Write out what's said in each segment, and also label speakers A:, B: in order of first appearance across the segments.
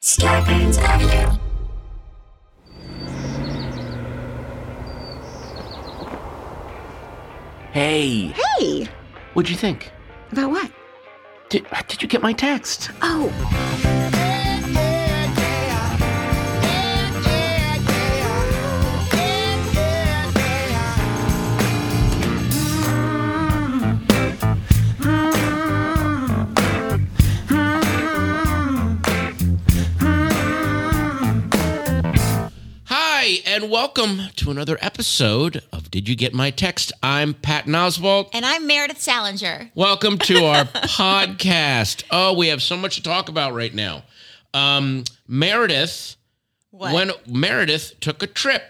A: Scarpins Avenue.
B: Hey,
C: Hey,
B: what'd you think?
C: about what?
B: Did, uh, did you get my text?
C: Oh,
B: and welcome to another episode of Did You Get My Text? I'm Patton Oswalt.
D: And I'm Meredith Salenger.
B: Welcome to our podcast. Oh, we have so much to talk about right now. Um, Meredith,
D: What?
B: when Meredith took a trip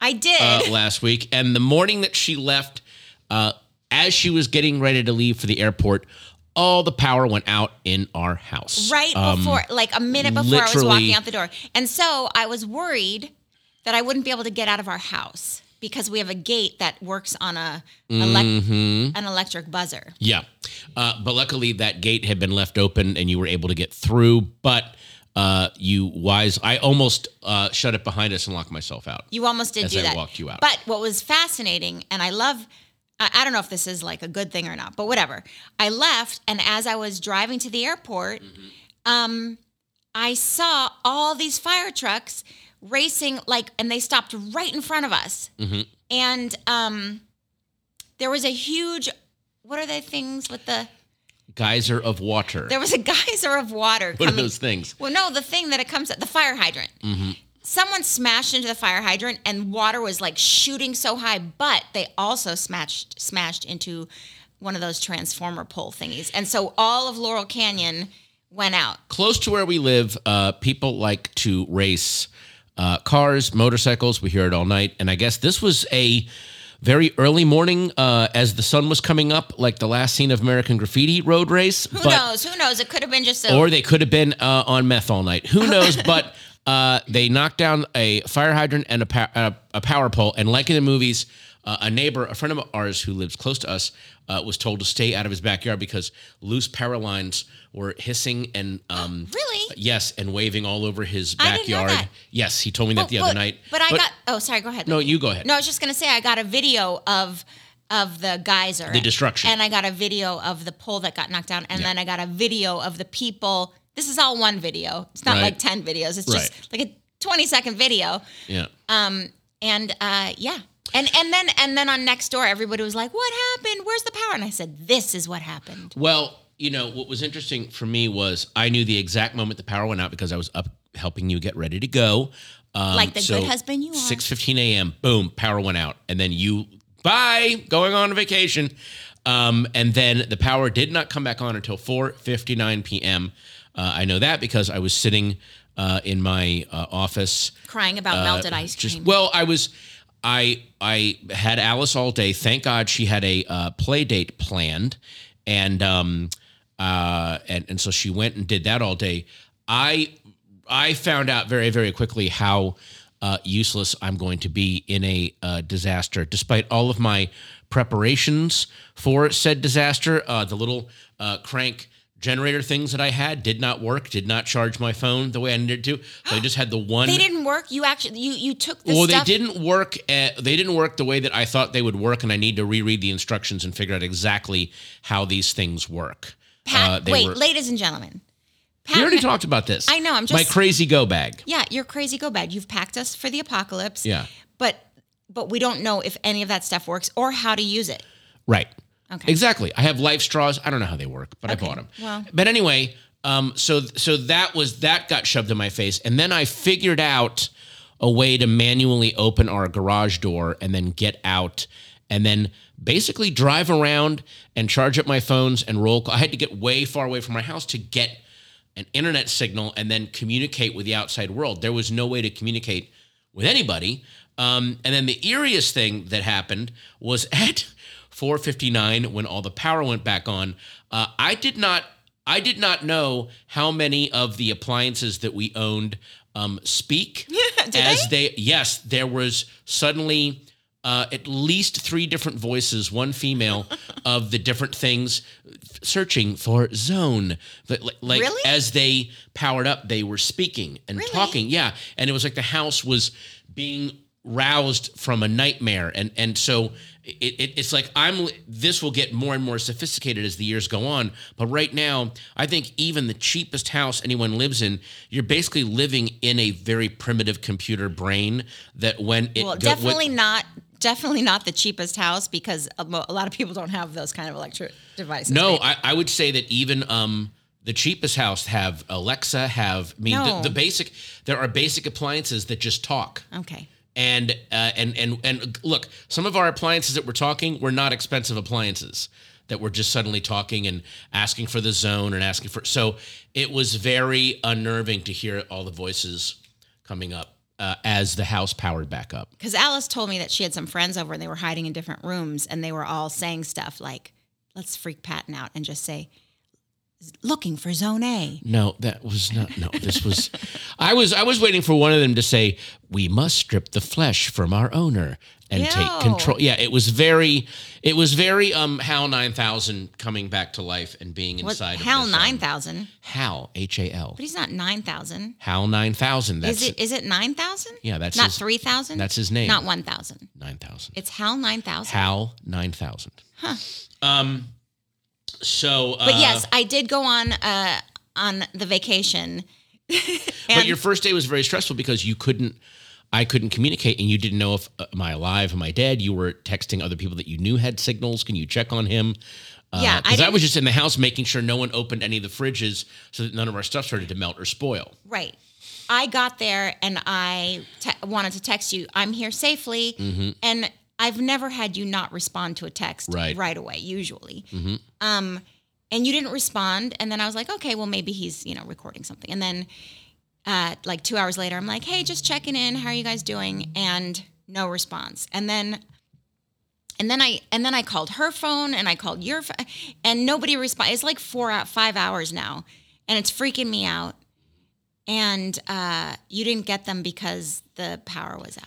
D: I did.
B: uh, last week, and the morning that she left, uh, as she was getting ready to leave for the airport, all the power went out in our house.
D: right
B: Um,
D: before, like a minute before I was
B: literally-
D: walking out the door. And so I was worried that I wouldn't be able to get out of our house because we have a gate that works on a
B: Mm-hmm.
D: an electric buzzer.
B: Yeah. Uh, but luckily, that gate had been left open and you were able to get through. But uh, you wise, I almost uh, shut it behind us and locked myself out.
D: You almost did do
B: I
D: that.
B: walked you out.
D: But what was fascinating, and I love, I, I don't know if this is like a good thing or not, but whatever. I left, and as I was driving to the airport,
B: Mm-hmm.
D: um, I saw all these fire trucks racing, like, and they stopped right in front of us.
B: Mm-hmm.
D: And um, there was a huge, what are they things with the,
B: Geyser of water.
D: there was a geyser of water
B: what are those things?
D: Well, no, the thing that it comes at the fire hydrant. Someone smashed into the fire hydrant, and water was like shooting so high. But they also smashed smashed into one of those transformer pole thingies, and so all of Laurel Canyon went out.
B: Close to where we live, uh, people like to race uh, cars, motorcycles. We hear it all night. And I guess this was a very early morning uh, as the sun was coming up, like the last scene of American Graffiti road race.
D: Who knows? Who knows? It could have been just a.
B: or they could have been uh, on meth all night. Who knows? but uh, they knocked down a fire hydrant and a, pa- a, a power pole. And like in the movies, uh, a neighbor, a friend of ours who lives close to us, uh, was told to stay out of his backyard because loose power lines were hissing and um,
D: Really?
B: yes, and waving all over his
D: I didn't know
B: backyard.
D: that.
B: Yes, he told me that
D: But-
B: the other night.
D: But I got. Oh, sorry. Go ahead.
B: no. You go ahead.
D: No, I was just gonna say I got a video of of the geyser,
B: The destruction.
D: and I got a video of the pole that got knocked down, and then I got a video of the people. This is all one video. It's not
B: Right.
D: like ten videos. It's just like a twenty second video.
B: Yeah.
D: Um, and uh, yeah, and and then and then on next door, everybody was like, "What happened? Where's the power?" And I said, "This is what happened."
B: Well, you know, what was interesting for me was I knew the exact moment the power went out because I was up helping you get ready to go. Um,
D: Like the good husband you are.
B: Six fifteen a.m. Boom, power went out, and then you bye going on vacation, um, and then the power did not come back on until four fifty nine p.m. Uh, I know that because I was sitting uh, in my uh, office
D: Crying about melted ice cream.
B: just well, I was I I had Alice all day. Thank God she had a uh, play date planned, and um uh and and so she went and did that all day. I I found out very very quickly how uh, useless I'm going to be in a uh, disaster, despite all of my preparations for said disaster. Uh, the little uh, crank generator things that I had did not work, did not charge my phone the way I needed to. So I just had the one.
D: they didn't work. You actually you you took the
B: Well,
D: stuff.
B: they didn't work. At, they didn't work the way that I thought they would work, and I need to reread the instructions and figure out exactly how these things work.
D: Pat,
B: Uh,
D: wait,
B: were-
D: ladies and gentlemen. Pat
B: We already talked about this.
D: I know, I'm just my
B: crazy go bag.
D: Yeah, you're crazy go bag. You've packed us for the apocalypse.
B: Yeah.
D: But but we don't know if any of that stuff works or how to use it.
B: Right.
D: Okay.
B: Exactly. I have life straws. I don't know how they work, but
D: Okay,
B: I bought them.
D: well.
B: but anyway, um, so so that was that got shoved in my face, and then I figured out a way to manually open our garage door and then get out, and then basically drive around and charge up my phones and roll. I had to get way far away from my house to get an internet signal and then communicate with the outside world. There was no way to communicate with anybody. Um, and then the eeriest thing that happened was at 4:59 when all the power went back on. Uh, I did not I did not know how many of the appliances that we owned um, speak
D: Did
B: as they? Yes, there was suddenly uh, at least three different voices, one female, of the different things searching for zone. But like, like
D: Really?
B: as they powered up, they were speaking and
D: Really?
B: talking. Yeah, and it was like the house was being roused from a nightmare, and and so it, it, it's like I'm. This will get more and more sophisticated as the years go on. But right now, I think even the cheapest house anyone lives in, you're basically living in a very primitive computer brain. That when it
D: Well,
B: go- when-
D: definitely not. Definitely not the cheapest house because a a lot of people don't have those kind of electric devices.
B: No. I, I would say that even um, the cheapest house have Alexa, have I mean
D: No.
B: the, the basic. There are basic appliances that just talk.
D: Okay.
B: And uh, and and and look, some of our appliances that we're talking were not expensive appliances that were just suddenly talking and asking for the zone and asking for. So it was very unnerving to hear all the voices coming up uh, as the house powered back up.
D: Because Alice told me that she had some friends over and they were hiding in different rooms and they were all saying stuff like, let's freak Patton out and just say, looking for zone A.
B: No, that was not. No, this was. I was. I was waiting for one of them to say, "We must strip the flesh from our owner and take control." Yeah, it was very. It was very. Um, Hal nine thousand coming back to life and being
D: What,
B: inside.
D: Hal
B: of this, um,
D: 9000.
B: Hal H A L.
D: But he's not 9000.
B: Hal nine thousand. That's
D: Is it is it 9000?
B: Yeah, that's
D: Not
B: his-
D: 3000?
B: that's his name.
D: Not 1000.
B: nine thousand.
D: It's Hal 9000.
B: Hal nine thousand. Huh. Um. So. Uh,
D: But yes, I did go on uh on the vacation.
B: But your first day was very stressful because you couldn't. I couldn't communicate, and you didn't know if uh, am I alive, am I dead. You were texting other people that you knew had signals. Can you check on him?
D: Yeah,
B: because I,
D: didn't-
B: was just in the house making sure no one opened any of the fridges so that none of our stuff started to melt or spoil.
D: Right. I got there and I te- wanted to text you, I'm here safely. And I've never had you not respond to a text
B: Right.
D: right away, usually. Um, and you didn't respond. And then I was like, okay, well, maybe he's, you know, recording something. And then like two hours later, I'm like, hey, just checking in. How are you guys doing? And no response. And then and then I and then I called her phone and I called your phone and nobody responded. It's like four out five hours now, and it's freaking me out. And uh, you didn't get them because the power was out.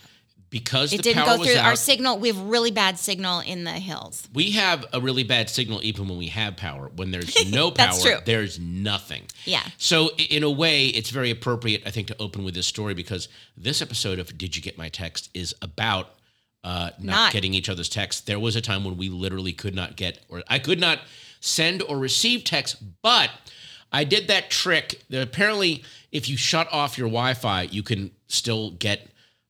B: Because
D: It
B: the
D: didn't
B: power
D: go through
B: out,
D: our signal. We have really bad signal in the hills.
B: we have a really bad signal even when we have power. When there's no power,
D: That's true.
B: there's nothing.
D: Yeah.
B: So in a way, it's very appropriate, I think, to open with this story because this episode of "Did You Get My Text" is about uh, not,
D: Not.
B: getting each other's texts. There was a time when we literally could not get, or I could not send or receive text, but I did that trick. That apparently, if you shut off your Wi-Fi, you can still get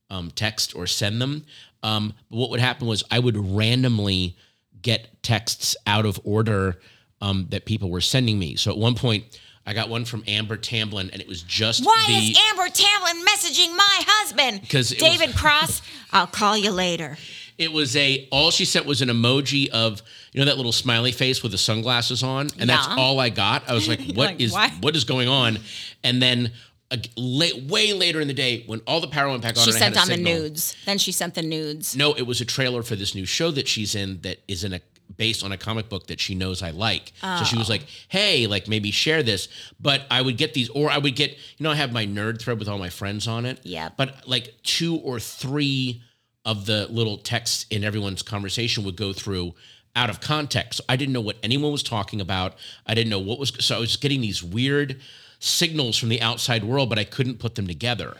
B: um, text or send them. Um, but what would happen was I would randomly get texts out of order um, that people were sending me. So at one point, I got one from Amber Tamblyn, and it was just
D: Why
B: the.
D: is Amber Tamblyn messaging my husband?
B: 'Cause it was-
D: David Cross, I'll call you later.
B: It was a all she sent was an emoji of you know that little smiley face with the sunglasses on, and that's all I got. I was like, "What is
D: Like, why?
B: what is going on?" And then uh, late, way later in the day, when all the power went back on,
D: She
B: and I had
D: sent
B: a
D: on the nudes. Then she sent the nudes.
B: No, it was a trailer for this new show that she's in that is in a based on a comic book that she knows I like. So she
D: Oh.
B: was like, "Hey, like maybe share this." But I would get these, or I would get, you know, I have my nerd thread with all my friends on it.
D: Yeah.
B: But like two or three of the little texts in everyone's conversation would go through out of context. So I didn't know what anyone was talking about. I didn't know what was. So I was getting these weird signals from the outside world, but I couldn't put them together.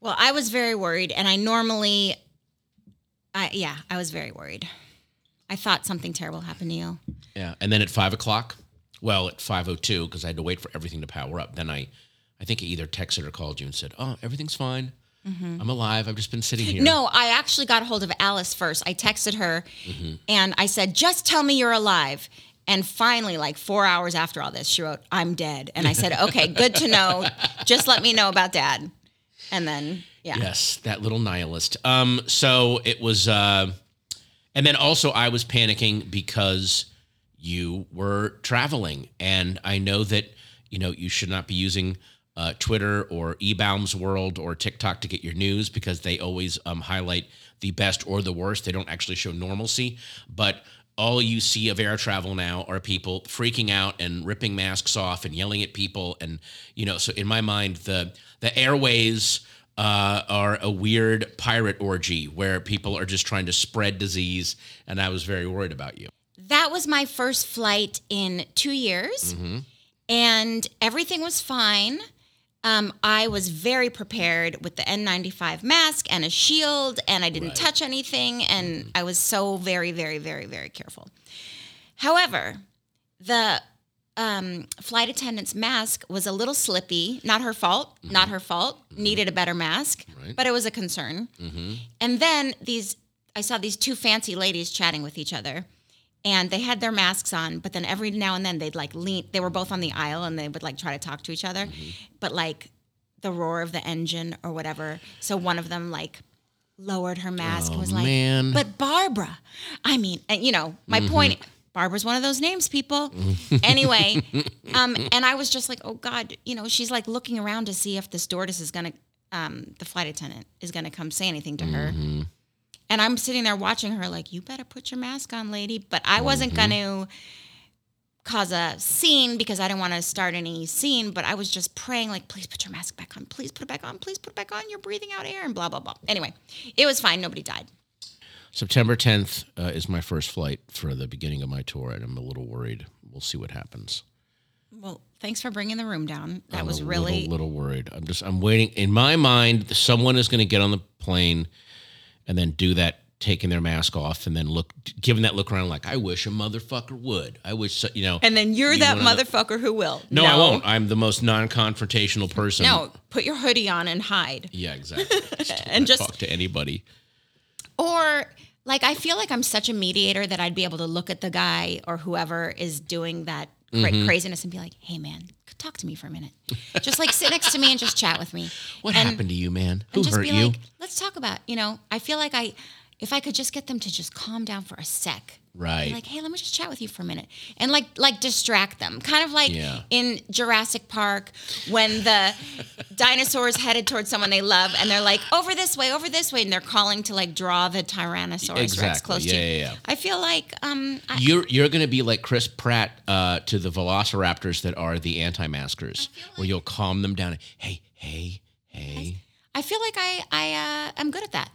D: Well, I was very worried, and I normally, I yeah, I was very worried. I thought something terrible happened to you.
B: Yeah, and then at five o'clock, well, at five o two, because I had to wait for everything to power up. Then I, I think I either texted or called you and said, "Oh, everything's fine. I'm alive. I've just been sitting here."
D: Mm-hmm. No, I actually got a hold of Alice first. I texted her and I said, just tell me you're alive. And finally, like four hours after all this, she wrote, I'm dead. And I said, okay, good to know. Just let me know about dad. And then, yeah.
B: Yes, that little nihilist. Um, so it was, uh, and then also I was panicking because you were traveling, and I know that you know, you should not be using uh, Twitter or eBaum's World or TikTok to get your news because they always um, highlight the best or the worst. They don't actually show normalcy. But all you see of air travel now are people freaking out and ripping masks off and yelling at people. And, you know, so in my mind, the, the airways uh, are a weird pirate orgy where people are just trying to spread disease. And I was very worried about you.
D: That was my first flight in two years, and everything was fine. Um, I was very prepared with the N95 mask and a shield, and I didn't touch anything, and I was so very, very, very, very careful. However, the um, flight attendant's mask was a little slippy. Not her fault. Not her fault. Needed a better mask,
B: Right.
D: but it was a concern. And then these, I saw these two fancy ladies chatting with each other, and they had their masks on. But then every now and then they'd like lean. They were both on the aisle, and they would like try to talk to each other, but like the roar of the engine or whatever. So one of them like lowered her mask and was like,
B: man.
D: "But Barbara, I mean, and you know, my point." Barbara's one of those names, people. anyway, um, and I was just like, oh God, you know, she's like looking around to see if the stewardess is gonna, um, the flight attendant is gonna come say anything to her. And I'm sitting there watching her, like, you better put your mask on, lady. But I wasn't gonna cause a scene because I didn't want to start any scene. But I was just praying, like, please put your mask back on, please put it back on, please put it back on. You're breathing out air and blah blah blah. Anyway, it was fine. Nobody died.
B: September 10th uh, is my first flight for the beginning of my tour, and I'm a little worried. We'll see what happens.
D: Well, thanks for bringing the room down. That
B: I'm
D: was
B: a
D: really
B: little, little worried. I'm just I'm waiting. In my mind, someone is going to get on the plane and then do that, taking their mask off, and then look, giving that look around like, I wish a motherfucker would. I wish so- you know.
D: And then you're
B: You
D: that
B: of the-
D: motherfucker who will.
B: no, I won't. I'm the most non-confrontational person.
D: No, put your hoodie on and hide.
B: Yeah, exactly.
D: And just-
B: talk to anybody.
D: Or like I feel like I'm such a mediator that I'd be able to look at the guy or whoever is doing that
B: Mm-hmm.
D: craziness and be like, "Hey man, talk to me for a minute." just like sit next to me and just chat with me.
B: What
D: and,
B: happened to you, man? Who
D: And just
B: hurt
D: be
B: you?
D: like, "Let's talk about, you know, I feel like I if I could just get them to just calm down for a sec.
B: Right.
D: Like, "Hey, let me just chat with you for a minute." And like like distract them. Kind of like
B: Yeah.
D: in Jurassic Park when the dinosaurs headed towards someone they love and they're like over this way over this way and they're calling to like draw the tyrannosaurus rex
B: Exactly.
D: close
B: Yeah,
D: to
B: yeah, yeah.
D: i feel like um I,
B: You're you're going to be like Chris Pratt uh, to the Velociraptors that are the anti-maskers, where you'll calm them down. Hey, hey, hey.
D: I feel like i i uh i'm good at that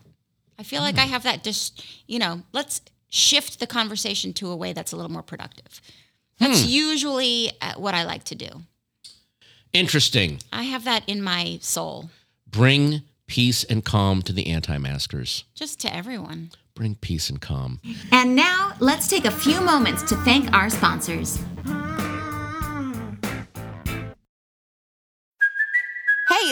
D: i feel
B: Hmm.
D: like i have that just you know let's shift the conversation to a way that's a little more productive that's
B: Hmm.
D: usually uh, what i like to do
B: Interesting.
D: i have that in my soul
B: Bring peace and calm to the anti-maskers.
D: just to everyone
B: Bring peace and calm.
C: And now, let's take a few moments to thank our sponsors.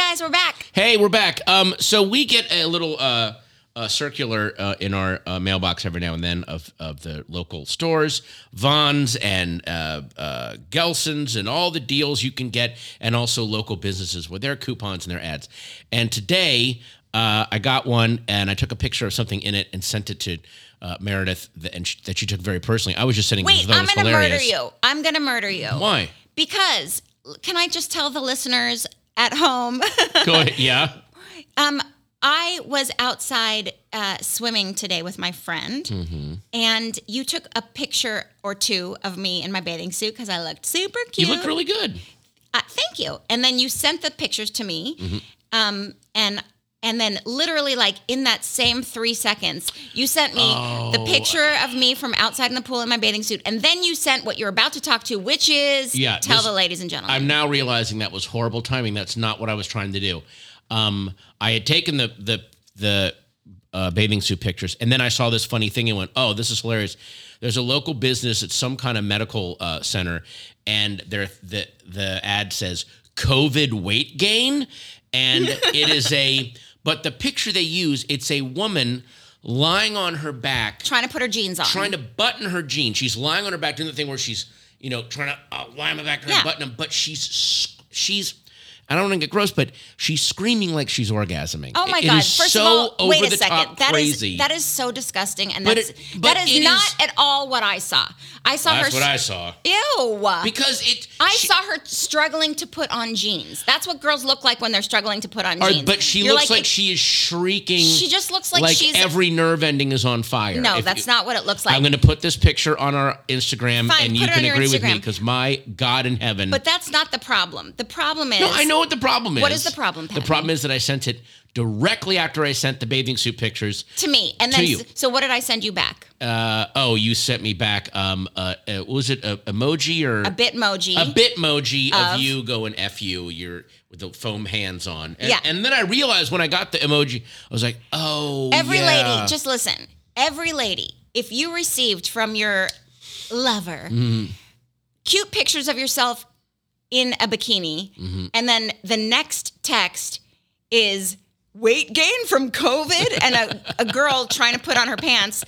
D: Guys we're back
B: Hey, we're back. Um, so we get a little uh, uh, circular uh, in our uh, mailbox every now and then of, of the local stores, Vons and uh, uh, Gelson's, and all the deals you can get, and also local businesses with their coupons and their ads. And today, uh, I got one, and I took a picture of something in it and sent it to uh, Meredith, th- and sh- that she took very personally. I was just sitting.
D: wait i'm gonna murder you i'm gonna murder you
B: Why?
D: because can i just tell the listeners at home
B: Go ahead. Yeah.
D: Um, I was outside uh, swimming today with my friend,
B: Mm-hmm.
D: and you took a picture or two of me in my bathing suit because I looked super cute.
B: You look really good.
D: uh, thank you. And then you sent the pictures to me,
B: Mm-hmm.
D: um, and and then literally like in that same three seconds, you sent me
B: Oh.
D: the picture of me from outside in the pool in my bathing suit, and then you sent what you're about to talk to, which is
B: Yeah,
D: tell
B: this-
D: the ladies and gentlemen.
B: I'm now realizing that was horrible timing. That's not what I was trying to do. Um, I had taken the the the uh, bathing suit pictures, and then I saw this funny thing and went, "Oh, this is hilarious." There's a local business at some kind of medical uh, center, and there the the ad says COVID weight gain, and it is a but the picture they use it's a woman lying on her back
D: Trying to put her jeans on.
B: trying to button her jeans. She's lying on her back doing the thing where she's, you know, trying to uh, lie on my back, trying
D: Yeah.
B: to button them, but she's she's. I don't want to get gross, but she's screaming like she's orgasming.
D: Oh my
B: It
D: god! First
B: so
D: of all, wait a second. That is that is so disgusting, and
B: But
D: that's
B: it-
D: that is not
B: is-
D: at all what I saw. I saw
B: That's
D: her.
B: what I saw.
D: Ew.
B: Because it.
D: I
B: she-
D: saw her struggling to put on jeans. That's what girls look like when they're struggling to put on
B: or-
D: jeans.
B: but she
D: You're
B: looks like, she is shrieking.
D: She just looks like she's-
B: every nerve ending is on fire.
D: No,
B: If
D: that's not what it looks like.
B: I'm going to put this picture on our Instagram,
D: Fine,
B: and you can agree with me because my God in heaven.
D: But that's not the problem. The problem is
B: No, I know what the problem is.
D: What is the problem,
B: The problem is that I sent it directly after I sent the bathing suit pictures.
D: to me. And then,
B: you.
D: so what did I send you back?
B: Uh, oh, you sent me back. Um, uh, uh, what was it a emoji or
D: A bitmoji.
B: A bit emoji of,
D: Of-
B: you going f you. You're with the foam hands on. And,
D: Yeah.
B: And then I realized when I got the emoji, I was like, oh,
D: Every
B: yeah.
D: lady, just listen. Every lady, if you received from your lover
B: Mm-hmm.
D: cute pictures of yourself in a bikini,
B: Mm-hmm.
D: and then the next text is weight gain from COVID and a, a girl trying to put on her pants,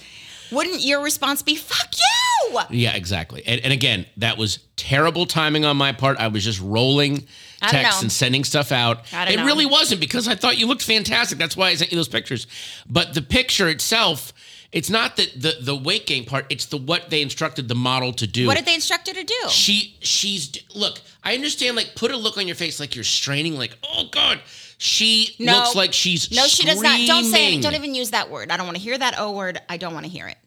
D: wouldn't your response be, fuck you?
B: Yeah, exactly. And, and again, that was terrible timing on my part. I was just rolling texts and sending stuff out. It
D: know.
B: really wasn't because I thought you looked fantastic. That's why I sent you those pictures. But the picture itself, it's not that the, the weight gain part. It's the what they instructed the model to do.
D: What did they instruct her to do?
B: She she's look. I understand. Like, put a look on your face, like you're straining. Like, oh god. She
D: No.
B: looks like she's
D: No, she does not. Don't say Don't even use that word. I don't want to hear that O word. I don't want to hear it.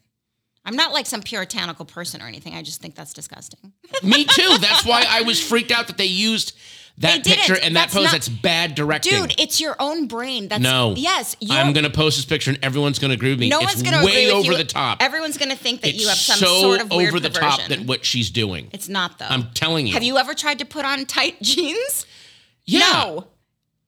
D: I'm not like some puritanical person or anything. I just think that's disgusting.
B: Me too. That's why I was freaked out that they used that picture and that
D: That's
B: pose.
D: not-
B: that's bad directing.
D: Dude, it's your own brain. That's
B: No.
D: Yes,
B: I'm gonna post this picture and everyone's gonna agree with me.
D: No
B: it's
D: one's gonna
B: way
D: agree with
B: over
D: you.
B: the top.
D: Everyone's gonna think that
B: it's
D: you have some
B: so
D: sort of weird
B: over the
D: perversion.
B: top that what she's doing.
D: it's not though.
B: I'm telling you.
D: Have you ever tried to put on tight jeans?
B: yeah.
D: No.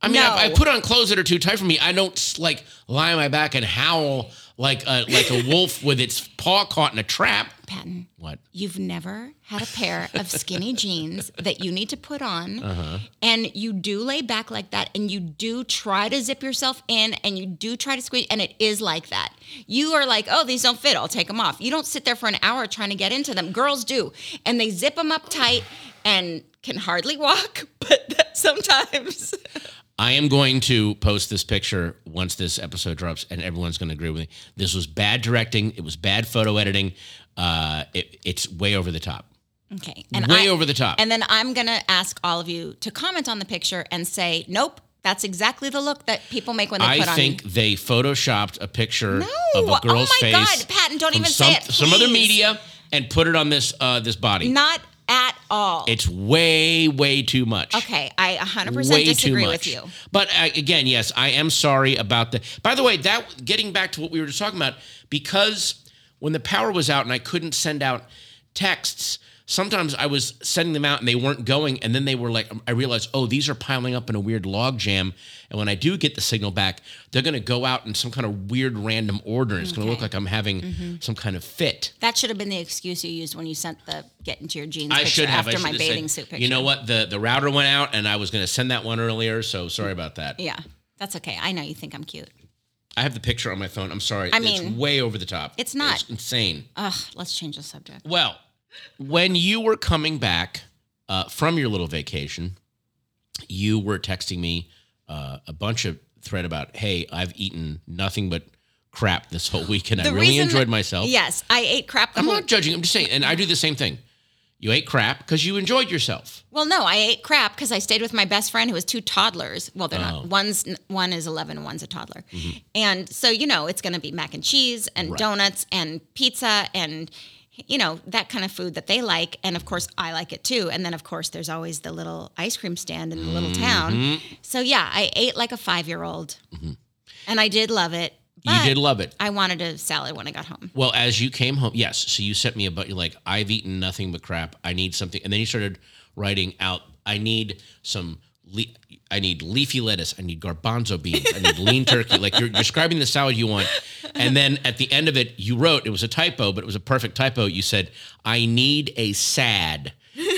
B: I mean,
D: No.
B: I, I put on clothes that are too tight for me. I don't like lie on my back and howl like a like a wolf with its paw caught in a trap.
D: Patton,
B: What?
D: you've never had a pair of skinny jeans that you need to put on,
B: Uh-huh.
D: and you do lay back like that, and you do try to zip yourself in, and you do try to squeeze, and it is like that. You are like, oh, these don't fit, I'll take them off. You don't sit there for an hour trying to get into them. Girls do, and they zip them up tight and can hardly walk, but sometimes.
B: I am going to post this picture once this episode drops, and everyone's going to agree with me. This was bad directing. It was bad photo editing. Uh, it, it's way over the top.
D: Okay. And
B: Way
D: I-
B: over the top.
D: And then I'm going to ask all of you to comment on the picture and say, nope, that's exactly the look that people make when they
B: I
D: put on.
B: I think they photoshopped a picture
D: No.
B: of a
D: Oh
B: girl's
D: my
B: face.
D: God, Patton, don't even
B: some,
D: say it,
B: Some other media and put it on this uh, this body.
D: Not all.
B: It's way way too much.
D: okay. I 100%
B: way too
D: disagree
B: much.
D: with you.
B: But uh, again, yes, I am sorry about the. By the way, that getting back to what we were just talking about, because when the power was out and I couldn't send out texts, sometimes I was sending them out and they weren't going, and then they were like, I realized, oh, these are piling up in a weird log jam, and when I do get the signal back, they're going to go out in some kind of weird random order, and it's going to look like I'm having
D: Mm-hmm.
B: some kind of fit.
D: That should have been the excuse you used when you sent the get into your jeans
B: I
D: picture
B: should have.
D: After
B: should
D: my
B: have
D: bathing
B: said,
D: suit picture.
B: You know what? The the router went out, and I was going to send that one earlier. So sorry about that.
D: Yeah. That's okay. I know you think I'm cute.
B: I have the picture on my phone. I'm sorry.
D: I
B: it's
D: mean,
B: way over the top.
D: it's not.
B: It's insane.
D: Ugh, let's change the subject.
B: Well, when you were coming back uh, from your little vacation, you were texting me uh, a bunch of thread about, "Hey, I've eaten nothing but crap this whole week, and I really enjoyed myself."
D: Yes, I ate crap the
B: I'm
D: whole
B: not judging. I'm just saying, and I do the same thing. You ate crap because you enjoyed yourself.
D: Well, no, I ate crap because I stayed with my best friend who has two toddlers. Well, they're
B: Oh.
D: not. One's one is eleven, one's a toddler.
B: Mm-hmm.
D: And so you know, it's going to be mac and cheese and donuts and pizza and you know that kind of food that they like. And of course, I like it too. And then of course, there's always the little ice cream stand in the little
B: Mm-hmm.
D: town. So yeah, I ate like a five year old, and I did love it.
B: you did love it.
D: I wanted a salad when I got home.
B: Well, as you came home, yes. So you sent me a but you're like, I've eaten nothing but crap. I need something. And then you started writing out, I need some le- I need leafy lettuce. I need garbanzo beans. I need lean turkey. Like you're describing the salad you want, and then at the end of it, you wrote it was a typo, but it was a perfect typo. You said, "I need a sad,"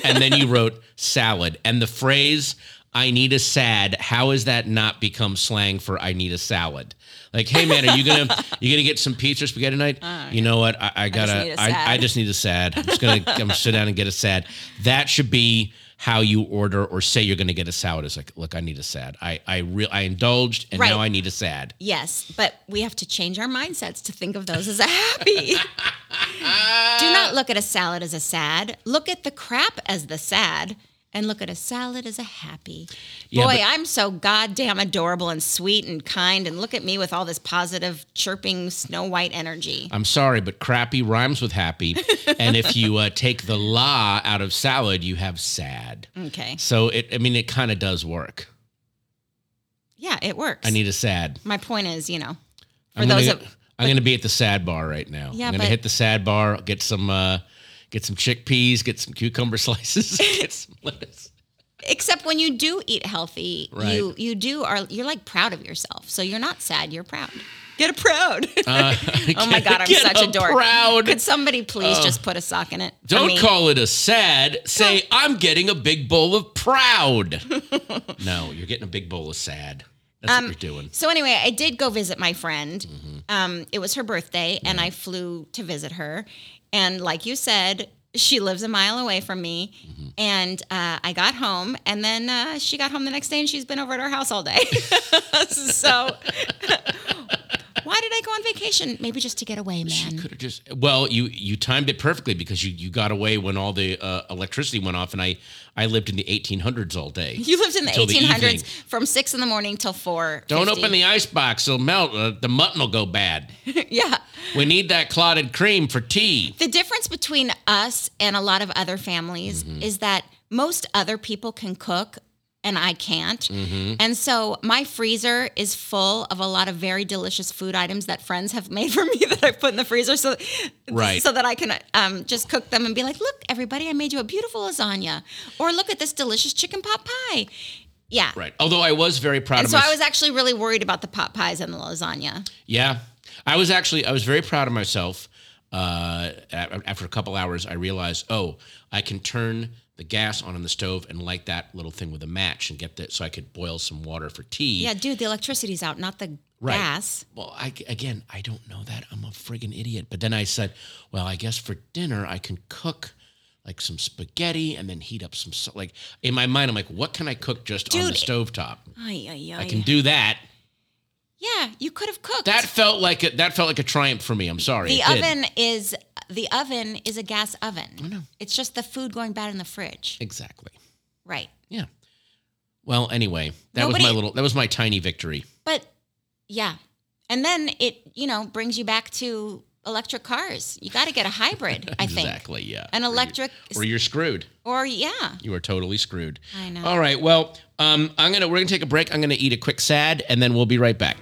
B: and then you wrote salad, and the phrase. I need a sad. How has that not become slang for I need a salad? Like, hey man, are you gonna you gonna get some pizza or spaghetti tonight? you know what? I, I gotta.
D: need a
B: I, I just need a sad. I'm just gonna I'm gonna sit down and get a sad. That should be how you order or say you're gonna get a salad. Is like, look, I need a sad. I I real I indulged and
D: Right.
B: now I need a sad.
D: Yes, but we have to change our mindsets to think of those as a happy. Do not look at a salad as a sad. Look at the crap as the sad. And look at a salad as a happy.
B: Yeah,
D: Boy,
B: but-
D: I'm so goddamn adorable and sweet and kind. And look at me with all this positive, chirping, snow white energy.
B: I'm sorry, but crappy rhymes with happy. and if you uh, take the la out of salad, you have sad.
D: Okay.
B: So it I mean it kind of does work.
D: Yeah, it works.
B: I need a sad.
D: My point is, you know, for
B: I'm
D: those
B: gonna,
D: of
B: I'm gonna be at the sad bar right now.
D: Yeah,
B: I'm gonna hit the sad bar, get some uh get some chickpeas, get some cucumber slices, get some lettuce.
D: except when you do eat healthy,
B: Right.
D: you you do are you're like proud of yourself. So you're not sad, you're proud. Get a proud.
B: Uh,
D: oh my god, I'm
B: get
D: such a,
B: a
D: dork.
B: proud.
D: Could somebody please just put a sock in it?
B: Don't call it a sad. Say I'm getting a big bowl of proud. no, you're getting a big bowl of sad. That's
D: Um,
B: what you're doing.
D: So anyway, I did go visit my friend.
B: Mm-hmm.
D: Um, it was her birthday, and I flew to visit her. And like you said, she lives a mile away from me.
B: Mm-hmm.
D: And uh, I got home, and then uh, she got home the next day, and she's been over at our house all day. so. Why did I go on vacation? Maybe just to get away, man.
B: Could have just well, you you timed it perfectly because you you got away when all the uh, electricity went off, and I I lived in the 1800s all day.
D: You lived in the
B: Until the
D: 1800s from six in the morning till four.
B: Don't open the ice box; it'll melt. Uh, the mutton will go bad.
D: yeah.
B: We need that clotted cream for tea.
D: The difference between us and a lot of other families
B: Mm-hmm.
D: is that most other people can cook and I can't.
B: Mm-hmm.
D: And so my freezer is full of a lot of very delicious food items that friends have made for me that I put in the freezer so
B: Right.
D: so that I can um, just cook them and be like, "Look, everybody, I made you a beautiful lasagna." Or look at this delicious chicken pot pie. Yeah.
B: Right. Although I was very proud
D: And
B: of
D: so
B: my
D: I was actually really worried about the pot pies and the lasagna.
B: Yeah, I was actually I was very proud of myself. Uh, after a couple hours, I realized, oh, I can turn the gas on in the stove and light that little thing with a match and get that so I could boil some water for tea.
D: Yeah, dude, the electricity's out, not the
B: Right.
D: gas.
B: Well, I again, I don't know that. I'm a friggin' idiot. But then I said, well, I guess for dinner I can cook like some spaghetti and then heat up some like in my mind I'm like, what can I cook just on the
D: Dude,
B: stovetop?
D: Ay, ay, ay.
B: I can do that.
D: Yeah, you could have cooked.
B: That felt like a, that felt like a triumph for me. I'm sorry.
D: the oven is the oven is a gas oven. I know. It's just the food going bad in the fridge.
B: Exactly.
D: Right.
B: Yeah. Well, anyway, that was my little that was my tiny victory.
D: But yeah. And then it, you know, brings you back to electric cars. You got to get a hybrid, I think.
B: Exactly, yeah.
D: An
B: Or you-
D: electric
B: Or you're screwed.
D: or yeah.
B: You are totally screwed.
D: I know.
B: All right. Well, um, I'm gonna we're gonna take a break. I'm gonna eat a quick sad, and then we'll be right back.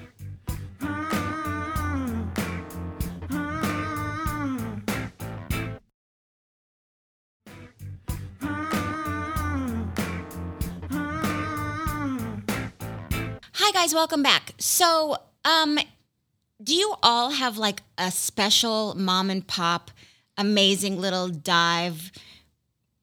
D: Guys, welcome back. So, um do you all have like a special mom and pop amazing little dive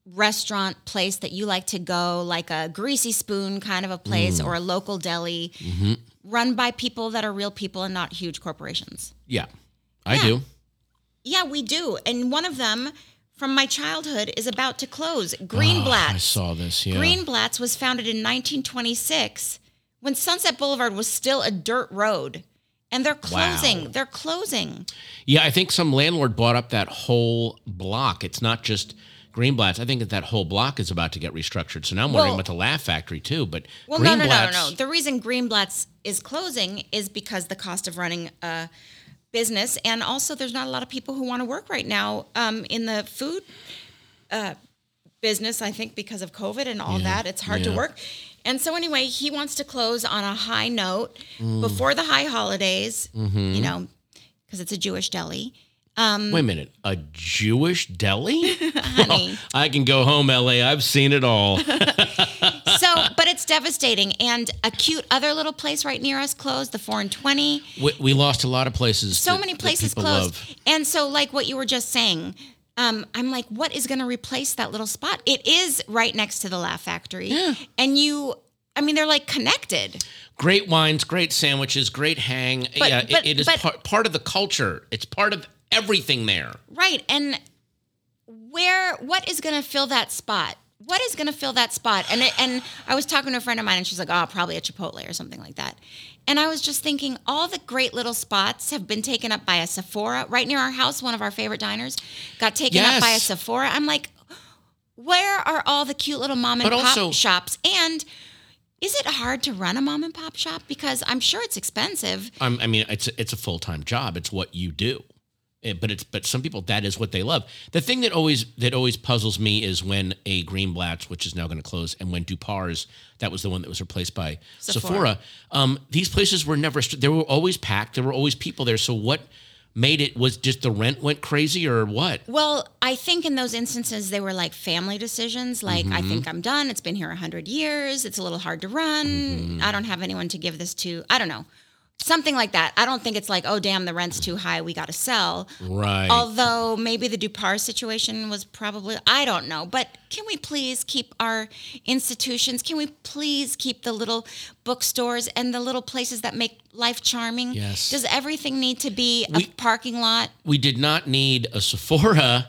D: restaurant place that you like to go like a greasy spoon kind of a place mm. or a local deli mm-hmm. run by people that are real people and not huge corporations?
B: Yeah, I
D: Yeah.
B: do.
D: Yeah, we do. And one of them from my childhood is about to close.
B: Oh, I
D: Greenblatt's.
B: saw this. Yeah.
D: Greenblatt's was founded in 1926 when Sunset Boulevard was still a dirt road. And they're closing.
B: Wow.
D: They're closing.
B: Yeah, I think some landlord bought up that whole block. It's not just Greenblatt's. I think that that whole block is about to get restructured. So now I'm wondering
D: Well-
B: about the Laugh Factory too. But
D: Well, no, no, no, no, no. The reason Greenblatt's is closing is because the cost of running a business, and also there's not a lot of people who want to work right now um, in the food uh, business. I think because of COVID and all that, it's hard to work. And so anyway, he wants to close on a high note
B: Mm.
D: before the high holidays.
B: Mm-hmm.
D: You know, because it's a Jewish deli.
B: Wait a minute, a Jewish deli?
D: Honey.
B: I can go home, LA. I've seen it all.
D: so, but it's devastating. And a cute other little place right near us closed, the four and twenty.
B: We, we lost a lot of places.
D: So
B: that-
D: many places closed.
B: love.
D: And so, like what you were just saying, um, I'm like, what is going to replace that little spot? It is right next to the Laugh Factory, and you. I mean, they're like connected.
B: Great wines, great sandwiches, great hang.
D: But-
B: yeah, it- it is
D: but-
B: part, part of the culture. It's part of everything there.
D: Right. And where what is going to fill that spot? What is going to fill that spot? And it, and I was talking to a friend of mine and she's like, "Oh, probably a Chipotle or something like that." And I was just thinking all the great little spots have been taken up by a Sephora right near our house, one of our favorite diners got taken up by a Sephora. I'm like, where are all the cute little mom and
B: But
D: pop
B: also-
D: shops? And is it hard to run a mom and pop shop because I'm sure it's expensive.
B: Um, I mean, it's it's a full time job. It's what you do. Eh, But it's but some people that is what they love. The thing that always that always puzzles me is when a Greenblatt's, which is now going to close, and when Dupar's, that was the one that was replaced by Sephora.
D: Sephora.
B: Um, these places were never. They were always packed. There were always people there. So what made it was just the rent went crazy or what?
D: Well, I think in those instances they were like family decisions. Like, I think I'm done. It's been here a hundred years. It's a little hard to run. I don't have anyone to give this to. I don't know, something like that. I don't think it's like, oh damn, the rent's too high. We got to sell.
B: Right.
D: Although maybe the Dupar situation was probably I don't know, but can we please keep our institutions? Can we please keep the little bookstores and the little places that make life charming?
B: Yes.
D: Does everything need to be a parking lot?
B: we did not need a Sephora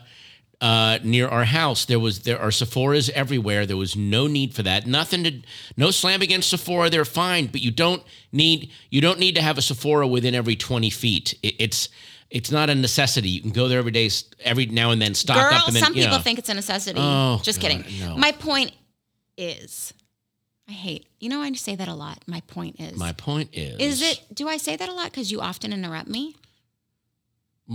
B: uh, near our house. There was there are Sephoras everywhere. There was no need for that. Nothing to no slam against Sephora. They're fine, but you don't need you don't need to have a Sephora within every twenty feet. It, it's it's not a necessity. You can go there every day, every now and then, stock
D: Girl,
B: up, and then
D: some people
B: know.
D: think it's a necessity.
B: Oh,
D: Just
B: God,
D: kidding.
B: no.
D: My point is, I hate. You know, I say that a lot. My point is.
B: My point is,
D: is it? Do I say that a lot because you often interrupt me?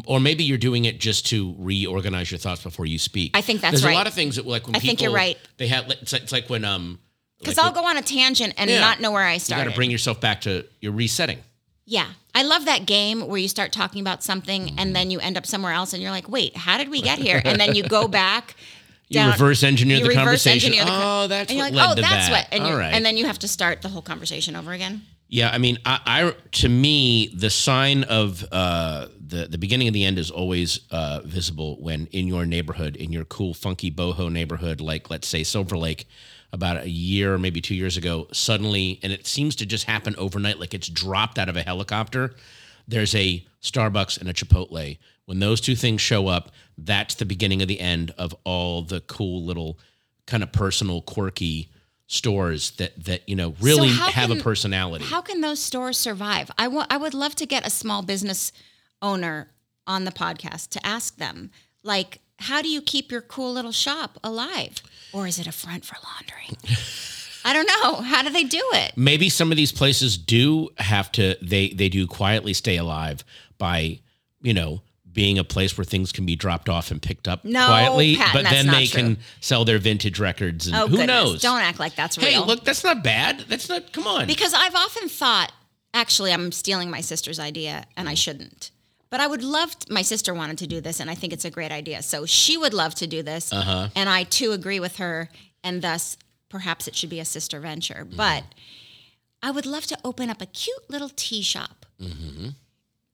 B: Or maybe you're doing it just to reorganize your thoughts before you speak.
D: I think that's
B: There's
D: right.
B: a lot of things that like when
D: I
B: people
D: think you're right.
B: They have it's like, it's like when um
D: Because
B: like
D: I'll
B: when-
D: go on a tangent and
B: Yeah.
D: not know where I start.
B: you got to bring yourself back to your resetting.
D: yeah, I love that game where you start talking about something and then you end up somewhere else and you're like, wait, how did we get here? And then you go back.
B: You reverse engineer
D: you
B: the
D: reverse
B: conversation.
D: engineer the
B: oh, that's
D: and you're
B: what
D: like,
B: led
D: oh,
B: to
D: that's
B: that.
D: what. And,
B: All right.
D: and then you have to start the whole conversation over again.
B: Yeah, I mean, I, I to me, the sign of uh, the the beginning of the end is always uh, visible when in your neighborhood, in your cool, funky boho neighborhood, like let's say Silver Lake, about a year or maybe two years ago, suddenly, and it seems to just happen overnight, like it's dropped out of a helicopter. There's a Starbucks and a Chipotle. When those two things show up, that's the beginning of the end of all the cool little kind of personal, quirky stores that that you know really
D: So
B: have a personality.
D: How can those stores survive? I wa- I would love to get a small business owner on the podcast to ask them, like, how do you keep your cool little shop alive? Or is it a front for laundering? I don't know. How do they do it?
B: maybe some of these places do have to they they do quietly stay alive by you know being a place where things can be dropped off and picked up
D: No,
B: quietly
D: Patton,
B: but then they
D: true.
B: can sell their vintage records and
D: Oh,
B: who
D: goodness.
B: knows
D: Don't act like that's real.
B: hey look that's not bad that's not come on
D: Because I've often thought, actually, I'm stealing my sister's idea and I shouldn't. But I would love, t- my sister wanted to do this and I think it's a great idea. So she would love to do this.
B: Uh-huh.
D: And I too agree with her. And thus, perhaps it should be a sister venture.
B: Mm-hmm.
D: But I would love to open up a cute little tea shop.
B: Mm-hmm.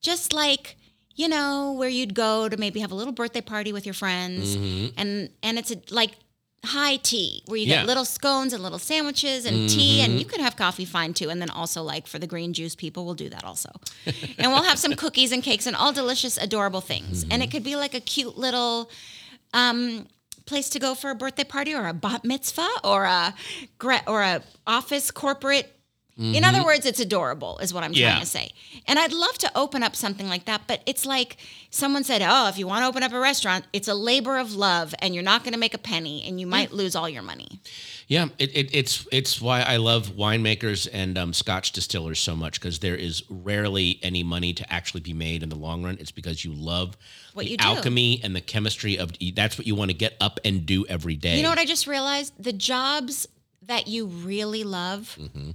D: Just like, you know, where you'd go to maybe have a little birthday party with your friends. And, and it's a, like, high tea where you
B: Mm-hmm. Yeah. Mm-hmm.
D: get little scones and little sandwiches and tea and you could have coffee fine too and then also like for the green juice people we'll do that also and we'll have some cookies and cakes and all delicious adorable things and
B: Mm-hmm.
D: it could be like a cute little um place to go for a birthday party or a bat mitzvah or a or a office corporate in other words it's adorable is what i'm
B: Mm-hmm. Yeah.
D: trying to say and i'd love to open up something like that but it's like someone said oh if you want to open up a restaurant it's a labor of love and you're not going to make a penny and you might lose all your money
B: Yeah, it, it, it's it's why I love winemakers and um, Scotch distillers so much because there is rarely any money to actually be made in the long run. It's because you love
D: What
B: the
D: you do.
B: alchemy and the chemistry of that's what you want to get up and do every day.
D: You know what I just realized? The jobs that you really love,
B: Mm-hmm.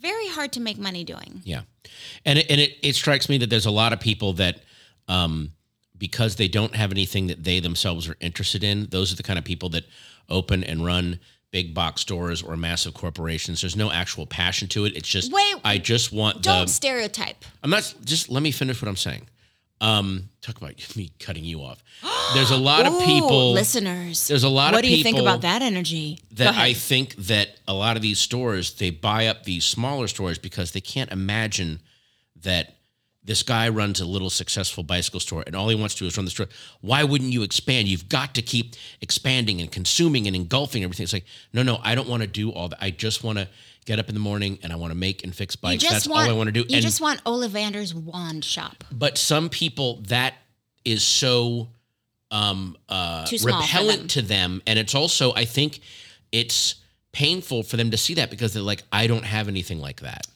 D: Very hard to make money doing.
B: Yeah, and it, and it, it strikes me that there's a lot of people that, um, because they don't have anything that they themselves are interested in, those are the kind of people that open and run big box stores or massive corporations. There's no actual passion to it. It's just
D: Wait,
B: I just want
D: Don't
B: the
D: stereotype.
B: I'm not just let me finish what I'm saying. Um talk about me cutting you off. There's a lot of people
D: listeners.
B: There's a lot of
D: what
B: of
D: do you think about that energy?
B: That. I think that a lot of these stores they buy up these smaller stores because they can't imagine that this guy runs a little successful bicycle store and all he wants to do is run the store. Why wouldn't you expand? You've got to keep expanding and consuming and engulfing everything. It's like, no, no, I don't want to do all that. I just want to get up in the morning and I want to make and fix bikes. That's
D: want,
B: all I want to do.
D: You
B: and,
D: just want Ollivander's wand shop.
B: but some people that is so um, uh,
D: for them.
B: to them, and it's also I think it's painful for them to see that because they're like, I don't have anything like that.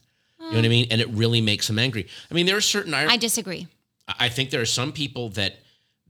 B: You know what I mean? And it really makes them angry. I mean, there are certain I,
D: I disagree.
B: I think there are some people that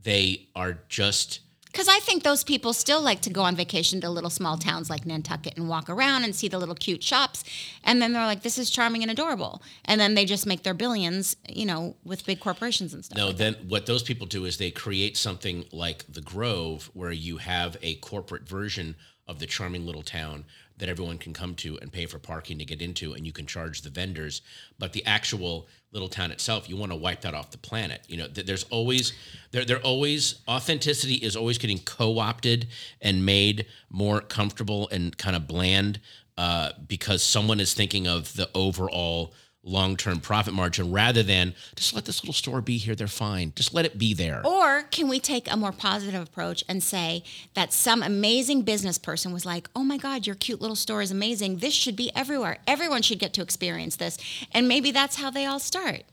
B: they are just
D: Because I think those people still like to go on vacation to little small towns like Nantucket and walk around and see the little cute shops. And then they're like, this is charming and adorable. And then they just make their billions, you know, with big corporations and stuff.
B: No, then what those people do is they create something like the Grove, where you have a corporate version of the charming little town that everyone can come to and pay for parking to get into, and you can charge the vendors. But the actual little town itself, you want to wipe that off the planet. You know, th- there's always there there always authenticity is always getting co-opted and made more comfortable and kind of bland uh, because someone is thinking of the overall long-term profit margin rather than just let this little store be here they're fine just let it be there
D: Or can we take a more positive approach and say that some amazing business person was like, oh my God, your cute little store is amazing. This should be everywhere. Everyone should get to experience this. And maybe that's how they all start.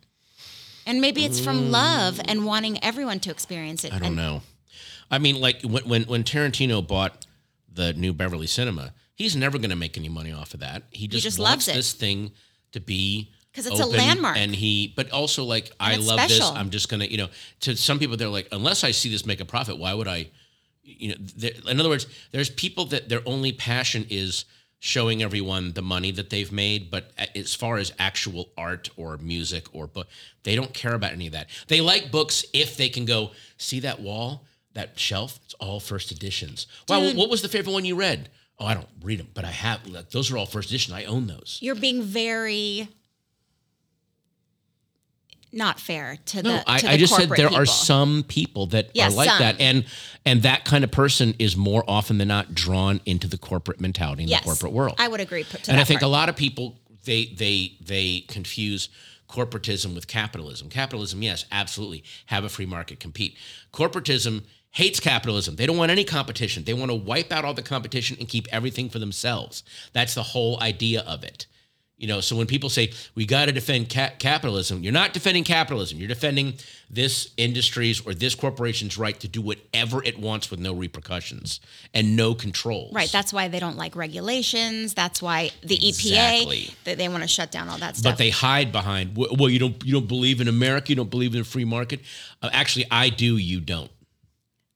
D: And maybe it's from mm. love and wanting everyone to experience it.
B: i don't
D: And-
B: know i mean like when, when when tarantino bought the new beverly cinema he's never going to make any money off of that he just,
D: just
B: wants
D: loves it.
B: this thing to be
D: 'Cause it's a landmark.
B: and he but also like i love
D: special.
B: this i'm just gonna you know to some people they're like unless i see this make a profit why would i you know there- in other words there's people that their only passion is showing everyone the money that they've made but as far as actual art or music or book they don't care about any of that. They like books if they can go see that wall that shelf? It's all first editions. Wow what was the favorite one you read? Oh i don't read them but i have like, those are all first edition. I own those.
D: You're being very not fair to
B: No,
D: the
B: I,
D: to
B: I just said there are some people that
D: Yeah,
B: are like
D: some.
B: that, and and that kind of person is more often than not drawn into the corporate mentality in
D: yes,
B: the corporate world.
D: I would agree. To
B: and I think
D: part.
B: a lot of people they they they confuse corporatism with capitalism. Capitalism, yes, absolutely, have a free market, compete. Corporatism hates capitalism. They don't want any competition. They want to wipe out all the competition and keep everything for themselves. That's the whole idea of it. You know, so when people say we got to defend ca- capitalism, you're not defending capitalism. You're defending this industry's or this corporation's right to do whatever it wants with no repercussions and no controls.
D: Right. That's why they don't like regulations. That's why the
B: Exactly.
D: EPA that they want to shut down all that stuff.
B: but they hide behind "Well, you don't you don't believe in america you don't believe in a free market uh, actually i do you don't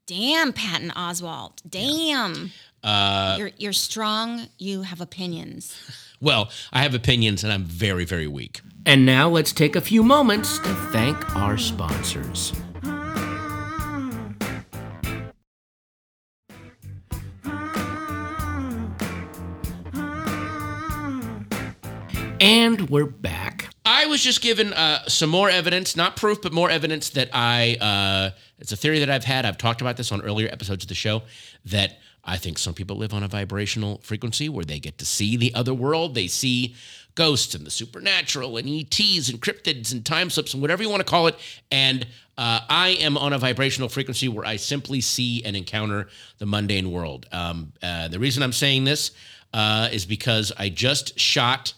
D: Damn, Patton Oswalt. Damn.
B: Uh,
D: you're you're strong. You have opinions.
B: well i have opinions and i'm very very weak
E: And now let's take a few moments to thank our sponsors. And we're back.
B: i was just given uh, some more evidence not proof but more evidence that i uh, it's a theory that i've had i've talked about this on earlier episodes of the show that i think some people live on a vibrational frequency where they get to see the other world. They see ghosts and the supernatural and ets and cryptids and time slips and whatever you want to call it. And uh, i am on a vibrational frequency where i simply see and encounter the mundane world. Um, uh, the reason i'm saying this uh, is because i just shot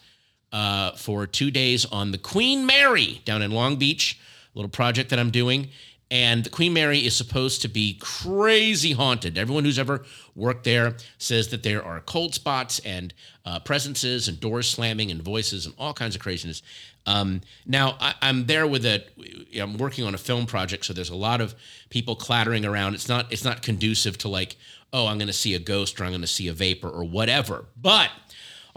B: uh, for two days on the Queen Mary down in Long Beach, a little project that I'm doing. And the Queen Mary is supposed to be crazy haunted. Everyone who's ever worked there says that there are cold spots and uh, presences and doors slamming and voices and all kinds of craziness. Um, now I, I'm there with a. I'm working on a film project, so there's a lot of people clattering around. It's not. It's not conducive to like, oh, I'm going to see a ghost or I'm going to see a vapor or whatever. But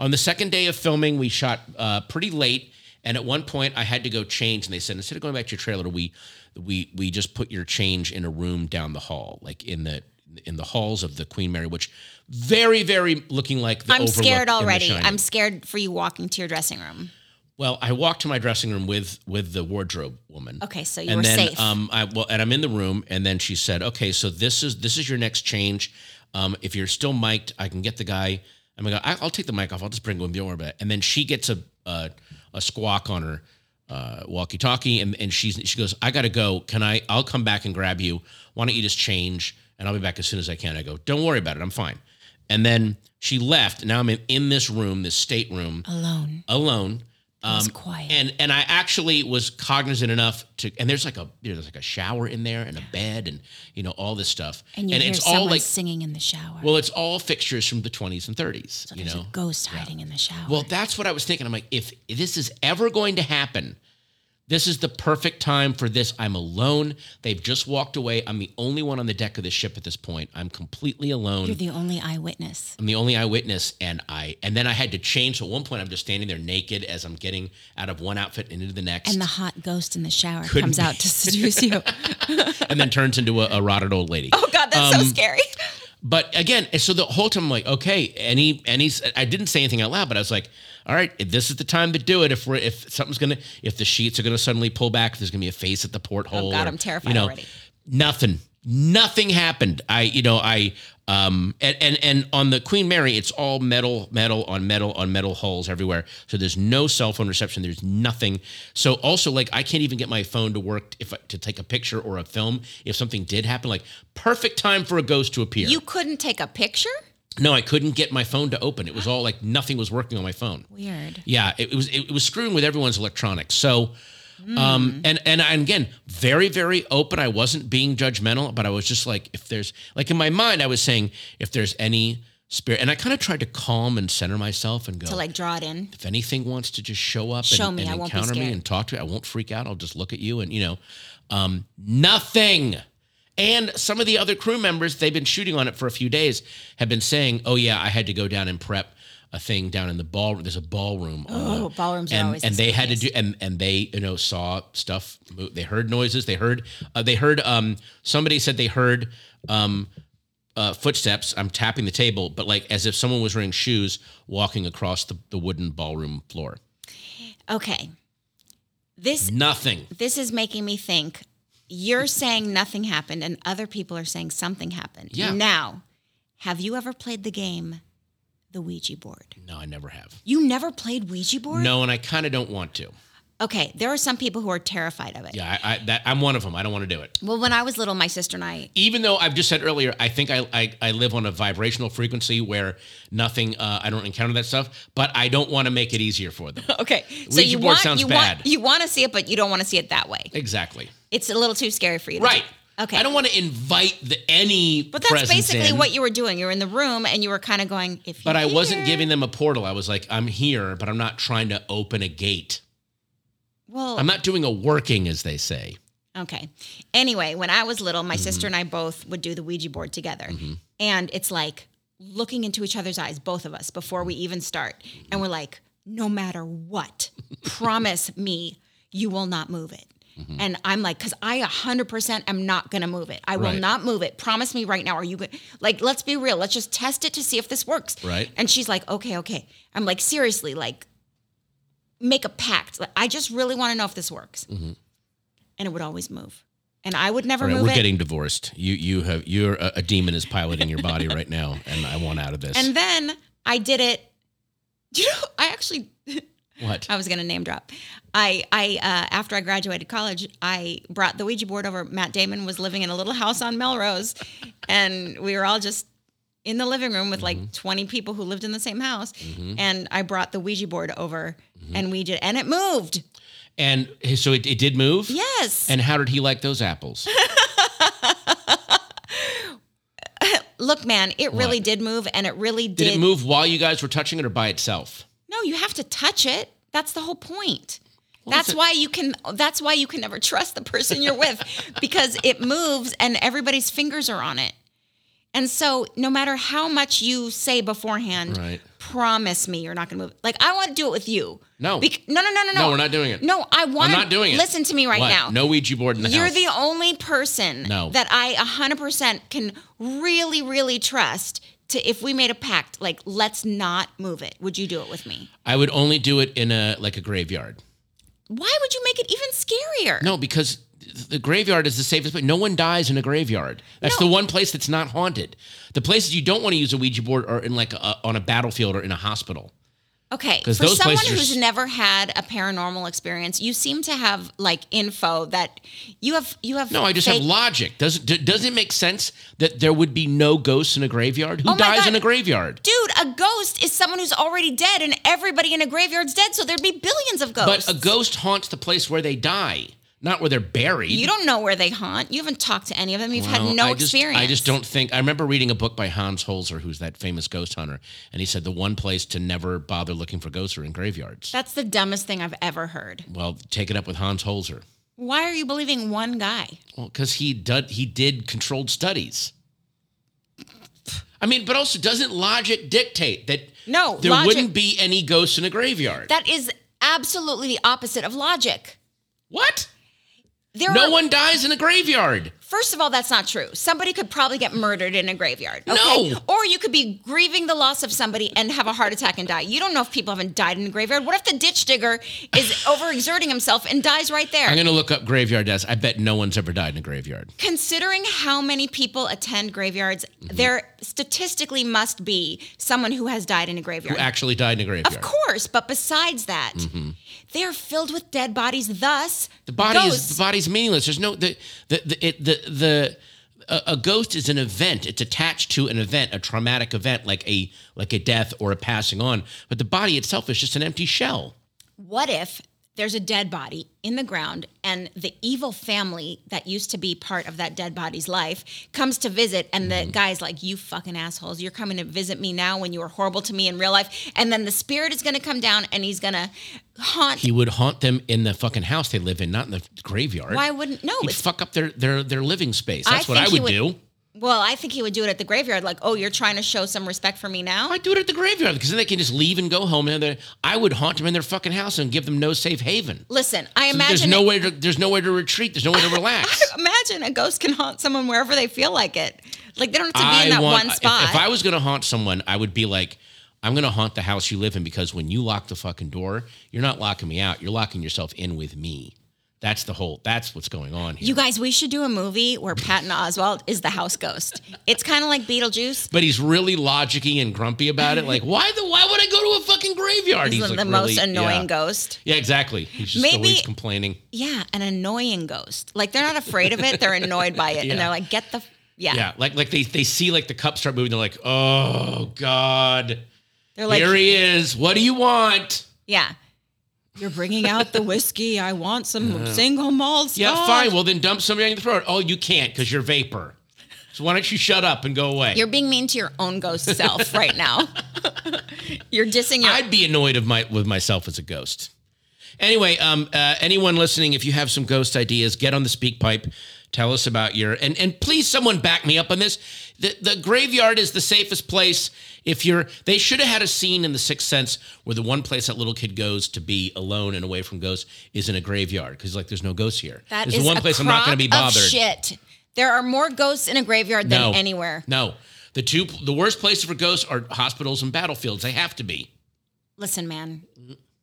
B: on the second day of filming, we shot uh, pretty late, and at one point I had to go change, and they said instead of going back to your trailer, we we we just put your change in a room down the hall, like in the in the halls of the Queen Mary, which very very looking like the
D: I'm scared already. I'm scared for you walking to your dressing room.
B: Well, I walked to my dressing room with with the wardrobe woman.
D: Okay, so you
B: and
D: were
B: then,
D: safe.
B: Um, I well, and I'm in the room, and then she said, "Okay, so this is this is your next change. Um, if you're still mic'd, I can get the guy. I'm gonna. I'll take the mic off. I'll just bring him the orbit." And then she gets a a, a squawk on her uh, walkie-talkie, and and she's she goes, "I gotta go. Can I? I'll come back and grab you. Why don't you just change, and I'll be back as soon as I can." I go, "Don't worry about it. I'm fine." And then she left. Now I'm in, in this room, this stateroom,
D: Alone.
B: alone. Um,
D: quiet.
B: And and I actually was cognizant enough to and there's like a there's like a shower in there and a bed and you know all this stuff.
D: And you hear
B: it's
D: someone
B: all like
D: singing in the shower.
B: well, it's all fixtures from the 20s and 30s.
D: so
B: you know.
D: a ghost hiding in the shower.
B: Well, that's what I was thinking. I'm like, if this is ever going to happen, this is the perfect time for this. I'm alone. They've just walked away. I'm the only one on the deck of the ship at this point. I'm completely alone.
D: You're the only eyewitness.
B: I'm the only eyewitness, and I and then I had to change. So at one point, I'm just standing there naked as I'm getting out of one outfit and into the next,
D: And the hot ghost in the shower
B: Couldn't
D: comes out to seduce you.
B: and then turns into a, a rotted old lady.
D: oh God, that's so
B: Um,
D: scary.
B: But again, so the whole time I'm like, okay, any any I didn't say anything out loud, but I was like, all right, this is the time to do it. If we're if something's gonna if the sheets are gonna suddenly pull back, if there's gonna be a face at the porthole.
D: Oh, God,
B: or,
D: I'm terrified
B: you know,
D: already.
B: Nothing. Nothing happened. I you know, I um and, and and on the Queen Mary, it's all metal, metal on metal on metal hulls everywhere. So there's no cell phone reception. There's nothing. So also like I can't even get my phone to work if to take a picture or a film if something did happen. Like perfect time for a ghost to appear.
D: You couldn't take a picture?
B: No, I couldn't get my phone to open. It was all like nothing was working on my phone.
D: Weird.
B: Yeah, it, was it, was screwing with everyone's electronics. So, um, and and and again, very very open. I wasn't being judgmental, but I was just like, if there's like in my mind, I was saying if there's any spirit, and I kind of tried to calm and center myself and go.
D: To like draw it in.
B: if anything wants to just show up
D: Show
B: and,
D: me,
B: and
D: I won't be
B: encounter me and talk to me, I won't freak out. I'll just look at you and you know, um, nothing. And some of the other crew members, they've been shooting on it for a few days, have been saying, "Oh yeah, I had to go down and prep a thing down in the ballroom. There's a ballroom. on
D: Oh,
B: the-
D: ballrooms are
B: and,
D: always the
B: and they had to do and and they you know saw stuff. They heard noises. They heard uh, they heard um somebody said they heard um uh, footsteps. I'm tapping the table, but like as if someone was wearing shoes walking across the, the wooden ballroom floor.
D: Okay. This
B: Nothing.
D: this is making me think you're saying nothing happened and other people are saying something happened.
B: Yeah.
D: Now, have you ever played the game the Ouija board?
B: No, I never have.
D: You never played Ouija board?
B: No, and I kind of don't want to.
D: Okay, there are some people who are terrified of it.
B: Yeah, I, I that I'm one of them. I don't want to do it.
D: Well, when I was little, my sister and I
B: Even though I've just said earlier, I think I I, I live on a vibrational frequency where nothing. Uh, I don't encounter that stuff, but I don't want to make it easier for them.
D: Okay. So
B: Ouija
D: you
B: board
D: want
B: sounds
D: you
B: bad.
D: want you want to see it, but you don't want to see it that way.
B: exactly.
D: It's a little too scary for you. to
B: Right.
D: Okay.
B: I don't want to invite the any.
D: But that's basically
B: in,
D: what you were doing. You were in the room and you were kind of going, if
B: But I wasn't giving them a portal. I was like, I'm here, but I'm not trying to open a gate.
D: Well,
B: I'm not doing a working, as they say.
D: Okay. Anyway, when I was little, my
B: Mm-hmm.
D: sister and I both would do the Ouija board together. And it's like looking into each other's eyes, both of us, before we even start. And we're like, no matter what, promise me you will not move it. Mm-hmm. And I'm like, because I 100% am not going to move it. I will not move it. Promise me right now. Are you going like, let's be real. Let's just test it to see if this works.
B: Right.
D: And she's like, okay, okay. I'm like, seriously, like, make a pact. Like, I just really want to know if this works. Mm-hmm. And it would always move. And I would never
B: right,
D: move
B: we're
D: it.
B: getting divorced. You you have you're a, a demon is piloting your body right now, and I want out of this.
D: and then I did it. You know, I actually
B: what?
D: I was going to name drop. I I uh, after I graduated college, I brought the Ouija board over. Matt Damon was living in a little house on Melrose, and we were all just in the living room with
B: Mm-hmm.
D: like 20 people who lived in the same house. And I brought the Ouija board over,
B: Mm-hmm.
D: and we did, and it moved.
B: And so it, it did move.
D: Yes.
B: And how did he like those apples?
D: Look, man, it really
B: What?
D: did move, and it really did.
B: Did it move while you guys were touching it, or by itself?
D: No, you have to touch it. That's the whole point.
B: Well,
D: that's why you can that's why you can never trust the person you're with because it moves and everybody's fingers are on it. And so no matter how much you say beforehand,
B: Right.
D: promise me you're not going to move. Like I want to do it with you.
B: No.
D: Bec- no, no, no, no, no.
B: No, we're not doing it.
D: No, I want.
B: I'm not doing it.
D: Listen to me right
B: What?
D: now.
B: No Ouija board in the house.
D: You're
B: house.
D: the only person
B: No.
D: that I 100% can really, really trust to if we made a pact, like let's not move it. Would you do it with me?
B: I would only do it in a like a graveyard.
D: Why would you make it even scarier?
B: No, because the graveyard is the safest place. No one dies in a graveyard. That's
D: No.
B: the one place that's not haunted. The places you don't want to use a Ouija board are in like a, on a battlefield or in a hospital.
D: Okay, for someone
B: places are
D: who's never had a paranormal experience, you seem to have like info that you have. You have.
B: No, I just
D: fake-
B: have logic. Does d- does it make sense that there would be no ghosts in a graveyard? Who
D: Oh
B: dies
D: God.
B: in a graveyard?
D: Dude, a ghost is someone who's already dead, and everybody in a graveyard's dead, so there'd be billions of ghosts.
B: But a ghost haunts the place where they die, not where they're buried.
D: You don't know where they haunt. You haven't talked to any of them. You've
B: Well,
D: had no
B: I just,
D: experience.
B: I just don't think. I remember reading a book by Hans Holzer, who's that famous ghost hunter, and he said the one place to never bother looking for ghosts are in graveyards.
D: That's the dumbest thing I've ever heard.
B: well, take it up with Hans Holzer.
D: Why are you believing one guy?
B: Well, because he did he did controlled studies. I mean, but also doesn't logic dictate that
D: No,
B: there
D: logic-
B: wouldn't be any ghosts in a graveyard?
D: That is absolutely the opposite of logic.
B: what?
D: There
B: No
D: are,
B: one dies in a graveyard.
D: First of all, that's not true. Somebody could probably get murdered in a graveyard. Okay?
B: No.
D: Or you could be grieving the loss of somebody and have a heart attack and die. You don't know if people haven't died in a graveyard. What if the ditch digger is overexerting himself and dies right there?
B: I'm gonna look up graveyard deaths. I bet no one's ever died in a graveyard.
D: Considering how many people attend graveyards,
B: Mm-hmm.
D: there statistically must be someone who has died in a graveyard.
B: Who actually died in a graveyard?
D: Of course, but besides that, they are filled with dead bodies. Thus,
B: The body
D: ghosts.
B: is the body's meaningless. There's no the the the it, the, the a, a ghost is an event. It's attached to an event, a traumatic event like a like a death or a passing on. But the body itself is just an empty shell.
D: What if there's a dead body in the ground and the evil family that used to be part of that dead body's life comes to visit and
B: Mm-hmm.
D: the guy's like, You fucking assholes, you're coming to visit me now when you were horrible to me in real life. And then the spirit is gonna come down and he's gonna haunt
B: He would haunt them in the fucking house they live in, not in the graveyard.
D: Why wouldn't no?
B: He'd
D: It's
B: fuck up their their their living space. That's what I
D: he
B: would, do.
D: Well, I think he would do it at the graveyard. Like, oh, you're trying to show some respect for me now.
B: I do it at the graveyard because then they can just leave and go home. And I would haunt them in their fucking house and give them no safe haven.
D: Listen, I
B: So
D: imagine
B: there's no way to there's no way to retreat. There's no way to relax.
D: I Imagine a ghost can haunt someone wherever they feel like it. Like they don't have to be
B: I
D: in that
B: want,
D: one
B: if-
D: spot.
B: If, I was going to haunt someone, I would be like, I'm going to haunt the house you live in because when you lock the fucking door, you're not locking me out. You're locking yourself in with me. That's the whole. That's what's going on here.
D: you guys, we should do a movie where Patton Oswalt is the house ghost. It's kind of like Beetlejuice.
B: but he's really logicky and grumpy about it. Like, why the? Why would I go to a fucking graveyard?
D: He's,
B: like
D: the
B: really-
D: most annoying
B: yeah.
D: ghost.
B: Yeah, exactly. He's just
D: Maybe-
B: always complaining.
D: Yeah, an annoying ghost. Like they're not afraid of it; they're annoyed by it,
B: Yeah.
D: and they're like, "Get the yeah."
B: Yeah, like like they they see like the cup start moving. They're like, oh god,
D: They're like,
B: here he is. What do you want?
D: "Yeah." You're bringing out the whiskey. I want some single malt.
B: Yeah,
D: scotch.
B: fine. Well, then dump somebody on your throat. Oh, you can't because you're vapor. So why don't you shut up and go away?
D: You're being mean to your own ghost self right now. You're dissing your.
B: I'd be annoyed of my with myself as a ghost. Anyway, um, uh, anyone listening, if you have some ghost ideas, get on the speak pipe. Tell us about your and and please someone back me up on this. The the graveyard is the safest place. If you're, they should have had a scene in The Sixth Sense where the one place that little kid goes to be alone and away from ghosts is in a graveyard because like there's no ghosts here.
D: That
B: This
D: is
B: the one
D: a
B: place I'm not going to be
D: of
B: bothered.
D: shit. There are more ghosts in a graveyard than
B: No.
D: anywhere.
B: No, the two the worst places for ghosts are hospitals and battlefields. They have to be.
D: Listen, man,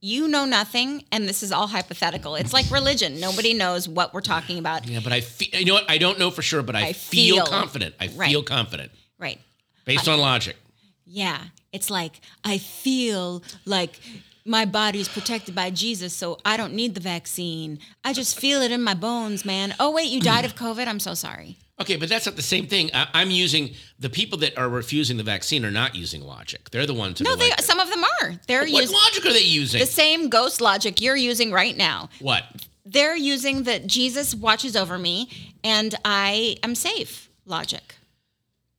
D: you know nothing, and this is all hypothetical. It's like religion. Nobody knows what we're talking about.
B: Yeah, but I feel, you know what? I don't know for sure, but I,
D: I
B: feel,
D: feel-
B: confident. I
D: Right.
B: feel confident
D: Right.
B: based on logic.
D: Yeah. It's like, I feel like my body is protected by Jesus, so I don't need the vaccine. I just feel it in my bones, man. Oh, wait, you died of COVID? I'm so sorry.
B: Okay, but that's not the same thing. I, I'm using the people that are refusing the vaccine are not using logic. They're the ones. That
D: No, they
B: like,
D: some of them are. They're
B: What
D: using
B: logic are they using?
D: the same ghost logic you're using right now.
B: what?
D: They're using that Jesus watches over me and I am safe logic.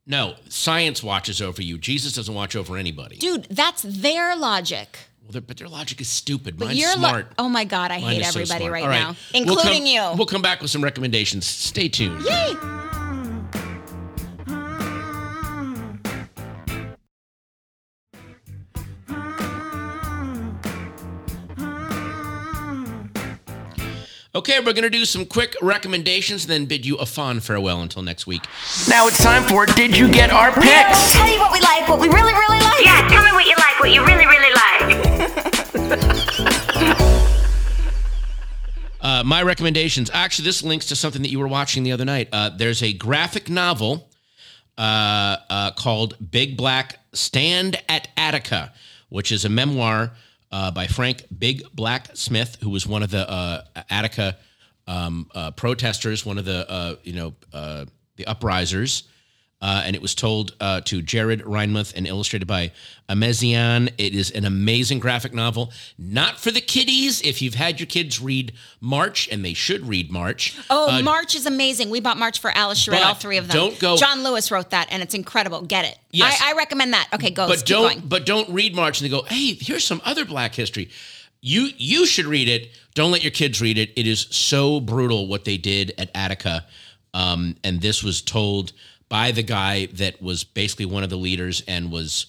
B: No, science watches over you. Jesus doesn't watch over anybody.
D: Dude, that's their logic.
B: Well, but their logic is stupid.
D: But
B: Mine's
D: you're lo-
B: smart.
D: oh my god, I
B: Mine
D: hate
B: is so
D: everybody right
B: All
D: now,
B: We'll
D: including
B: come-
D: you.
B: We'll come back with some recommendations. Stay tuned.
D: Yay!
B: Okay, we're going to do some quick recommendations and then bid you a fond farewell until next week.
E: Now it's time for Did You Get Our
C: We'll
E: Picks?
C: tell you what we like, what we really, really like.
A: Yeah, tell me what you like, what you really, really like.
B: Uh, my recommendations. Actually, this links to something that you were watching the other night. Uh, there's a graphic novel uh, uh, called Big Black Stand at Attica, which is a memoir uh, by Frank Big Black Smith, who was one of the uh, Attica um, uh, protesters, one of the uh, you know uh, the uprisers. Uh, and it was told uh, to Jared Reinmuth and illustrated by Améziane. It is an amazing graphic novel, not for the kiddies. If you've had your kids read March, and they should read March,
D: Oh, March is amazing. We bought March for Alice. She read all three of them.
B: don't go-
D: John Lewis wrote that, and it's incredible. Get it.
B: Yes.
D: I, I recommend that. Okay, go.
B: but don't
D: going.
B: but don't read March and they go, hey, here's some other Black history. You you should read it. Don't let your kids read it. It is so brutal what they did at Attica, um, and this was told by the guy that was basically one of the leaders and was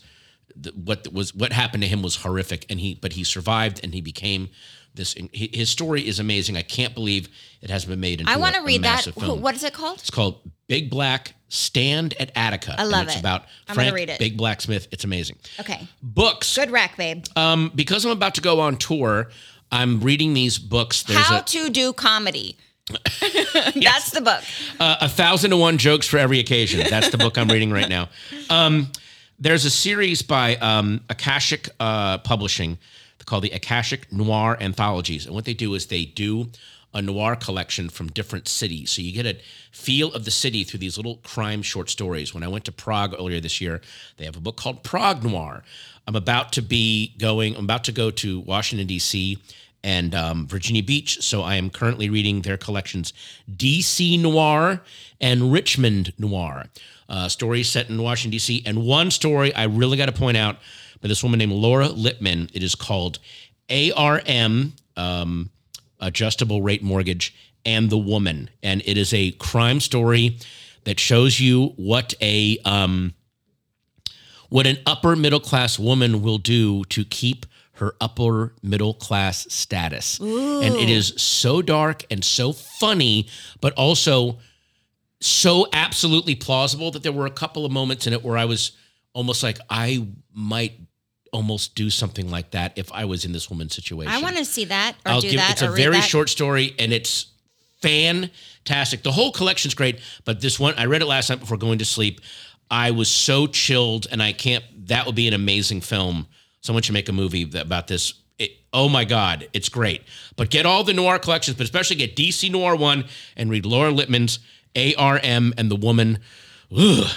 B: what was what happened to him was horrific. And he but he survived and he became this. His story is amazing. I can't believe it hasn't been made into
D: I want to read that.
B: film.
D: What is it called?
B: It's called Big Black Stand at Attica.
D: I love
B: it's
D: it.
B: about
D: I'm gonna
B: Frank
D: read it.
B: Big Black Smith. It's amazing.
D: Okay.
B: Books.
D: Good rack, babe.
B: Um, because I'm about to go on tour, I'm reading these books. There's
D: How
B: a,
D: to do comedy. That's the book.
B: uh, a thousand and one jokes for every occasion. That's the book I'm reading right now. Um, there's a series by um, Akashic uh, Publishing called the Akashic Noir Anthologies, and what they do is they do a noir collection from different cities. So you get a feel of the city through these little crime short stories. When I went to Prague earlier this year, they have a book called Prague Noir. I'm about to be going. I'm about to go to Washington D.C. and um, Virginia Beach. So I am currently reading their collections, DC Noir and Richmond Noir. Uh, stories set in Washington D.C. And one story I really got to point out by this woman named Laura Lippman. It is called ARM. Um, adjustable rate mortgage and the woman and it is a crime story that shows you what a um, what an upper middle class woman will do to keep her upper middle class status and it is so dark and so funny but also so absolutely plausible that there were a couple of moments in it where i was almost like i might almost do something like that if i was in this woman's situation
D: I want to see that or
B: I'll
D: do
B: give
D: that
B: it's a very
D: that.
B: short story and it's fantastic. The whole collection's great, but this one I read it last night before going to sleep. I was so chilled and I can't that would be an amazing film. Someone should make a movie about this. It, oh my god, it's great. But get all the noir collections, but especially get DC Noir 1 and read Laura Lippman's ARM and the Woman. Ugh.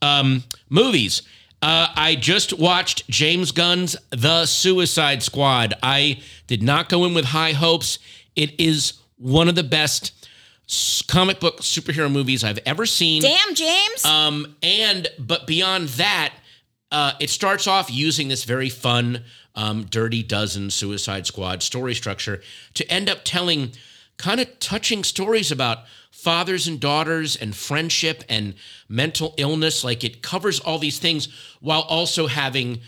B: Um, movies. Uh, I just watched James Gunn's The Suicide Squad. I did not go in with high hopes. It is one of the best comic book superhero movies I've ever seen.
D: Damn, James.
B: Um, and but beyond that, uh, it starts off using this very fun, um, Dirty Dozen Suicide Squad story structure to end up telling kind of touching stories about fathers and daughters and friendship and mental illness. Like it covers all these things while also having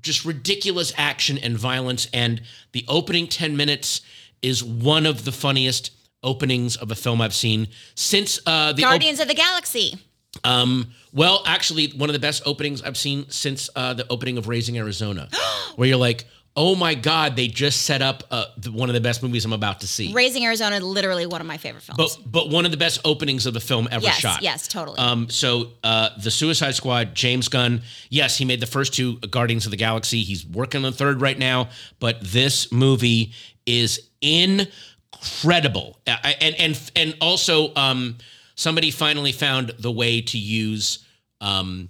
B: just ridiculous action and violence. And the opening 10 minutes is one of the funniest openings of a film I've seen since uh, the
D: Guardians of the Galaxy.
B: Um, well, actually, one of the best openings I've seen since uh, the opening of Raising Arizona, where you're like, oh my God, they just set up uh, the, one of the best movies I'm about to see.
D: Raising Arizona, literally one of my favorite films.
B: But but one of the best openings of the film ever
D: yes,
B: shot.
D: yes, totally.
B: Um, so uh, the Suicide Squad, James Gunn, yes, he made the first two Guardians of the Galaxy. He's working on the third right now, but this movie is incredible. Uh, I- and and and also, um, somebody finally found the way to use um,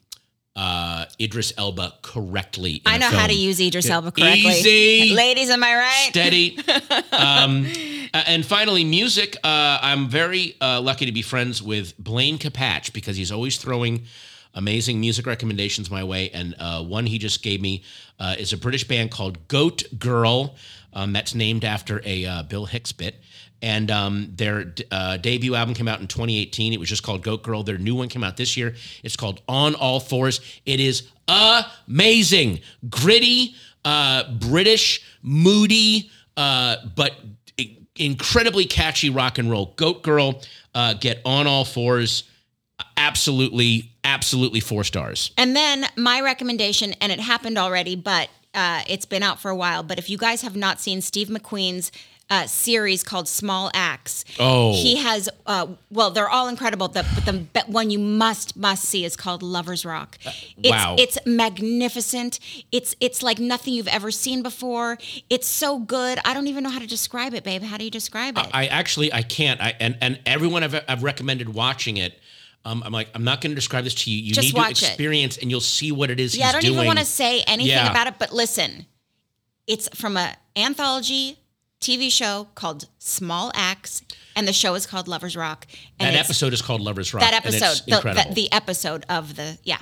B: uh, Idris Elba correctly.
D: I know how to use Idris Elba correctly.
B: Easy
D: Ladies, am I right?
B: steady. um, and finally, music. Uh, I'm very uh, lucky to be friends with Blaine Capatch because he's always throwing amazing music recommendations my way. And uh, one he just gave me uh, is a British band called Goat Girl. Um, that's named after a uh, Bill Hicks bit. And um, their uh, debut album came out in 2018. It was just called Goat Girl. Their new one came out this year. It's called On All Fours. It is amazing, gritty, uh, British, moody, uh, but incredibly catchy rock and roll. Goat Girl, uh, get on all fours. Absolutely, absolutely four stars.
D: And then my recommendation, and it happened already, but uh, it's been out for a while. But if you guys have not seen Steve McQueen's uh, series called Small Axe,
B: Oh.
D: he has. Uh, well, they're all incredible. The, but the one you must must see is called Lovers Rock. It's,
B: Uh, wow.
D: it's magnificent. It's it's like nothing you've ever seen before. It's so good. I don't even know how to describe it, babe. How do you describe it?
B: I actually I can't. I and and everyone I've, I've recommended watching it. Um, I'm like I'm not going to describe this to you. You
D: Just
B: need to
D: it.
B: experience, and you'll see what it is.
D: yeah, I don't
B: doing.
D: even want to say anything
B: Yeah.
D: about it, but listen, it's from a anthology TV show called Small Axe, and the show is called Lovers Rock. And
B: That episode is called Lovers Rock.
D: that
B: and it's
D: episode, the, the, the episode of the yeah,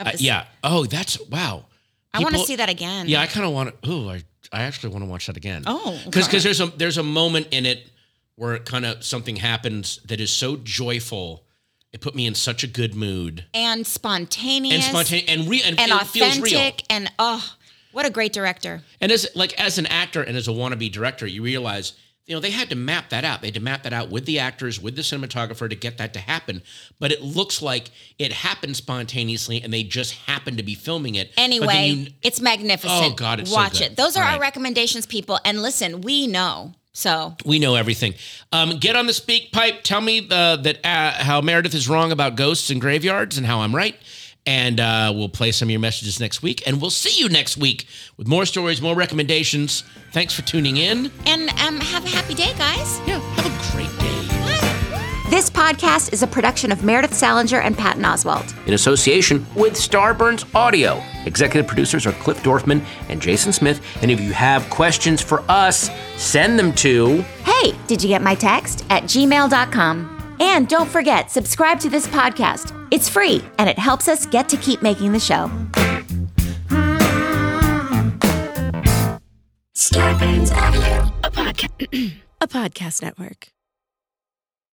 D: of
B: Uh, yeah. Oh, that's wow.
D: I want to see that again.
B: Yeah, I kind of want to. Oh, I, I actually want to watch that again.
D: Oh,
B: because
D: okay.
B: there's a there's a moment in it where it kind of something happens that is so joyful. It put me in such a good mood
D: and spontaneous
B: and spontaneous and re- and,
D: and
B: it feels real.
D: and oh, what a great director!
B: And as like as an actor and as a wannabe director, you realize you know they had to map that out. They had to map that out with the actors, with the cinematographer to get that to happen. But it looks like it happened spontaneously, and they just happened to be filming it.
D: Anyway,
B: you-
D: it's magnificent.
B: Oh, God, it's so
D: watch
B: good.
D: it. Those are
B: All
D: our
B: right.
D: recommendations, people. And listen, we know. So
B: We know everything. Um, get on the speak pipe. Tell me uh, that uh, how Meredith is wrong about ghosts and graveyards, and how I'm right. And uh, we'll play some of your messages next week. And we'll see you next week with more stories, more recommendations. Thanks for tuning in.
D: and um, have a happy day, guys.
B: Yeah, have a great day.
C: This podcast is a production of Meredith Salenger and Patton Oswalt.
E: in association with Starburns Audio. Executive producers are Cliff Dorfman and Jason Smith. And if you have questions for us, send them to
C: Hey, did you get my text? At gmail.com. And don't forget, subscribe to this podcast. It's free and it helps us get to keep making the show.
F: A podcast, a podcast network.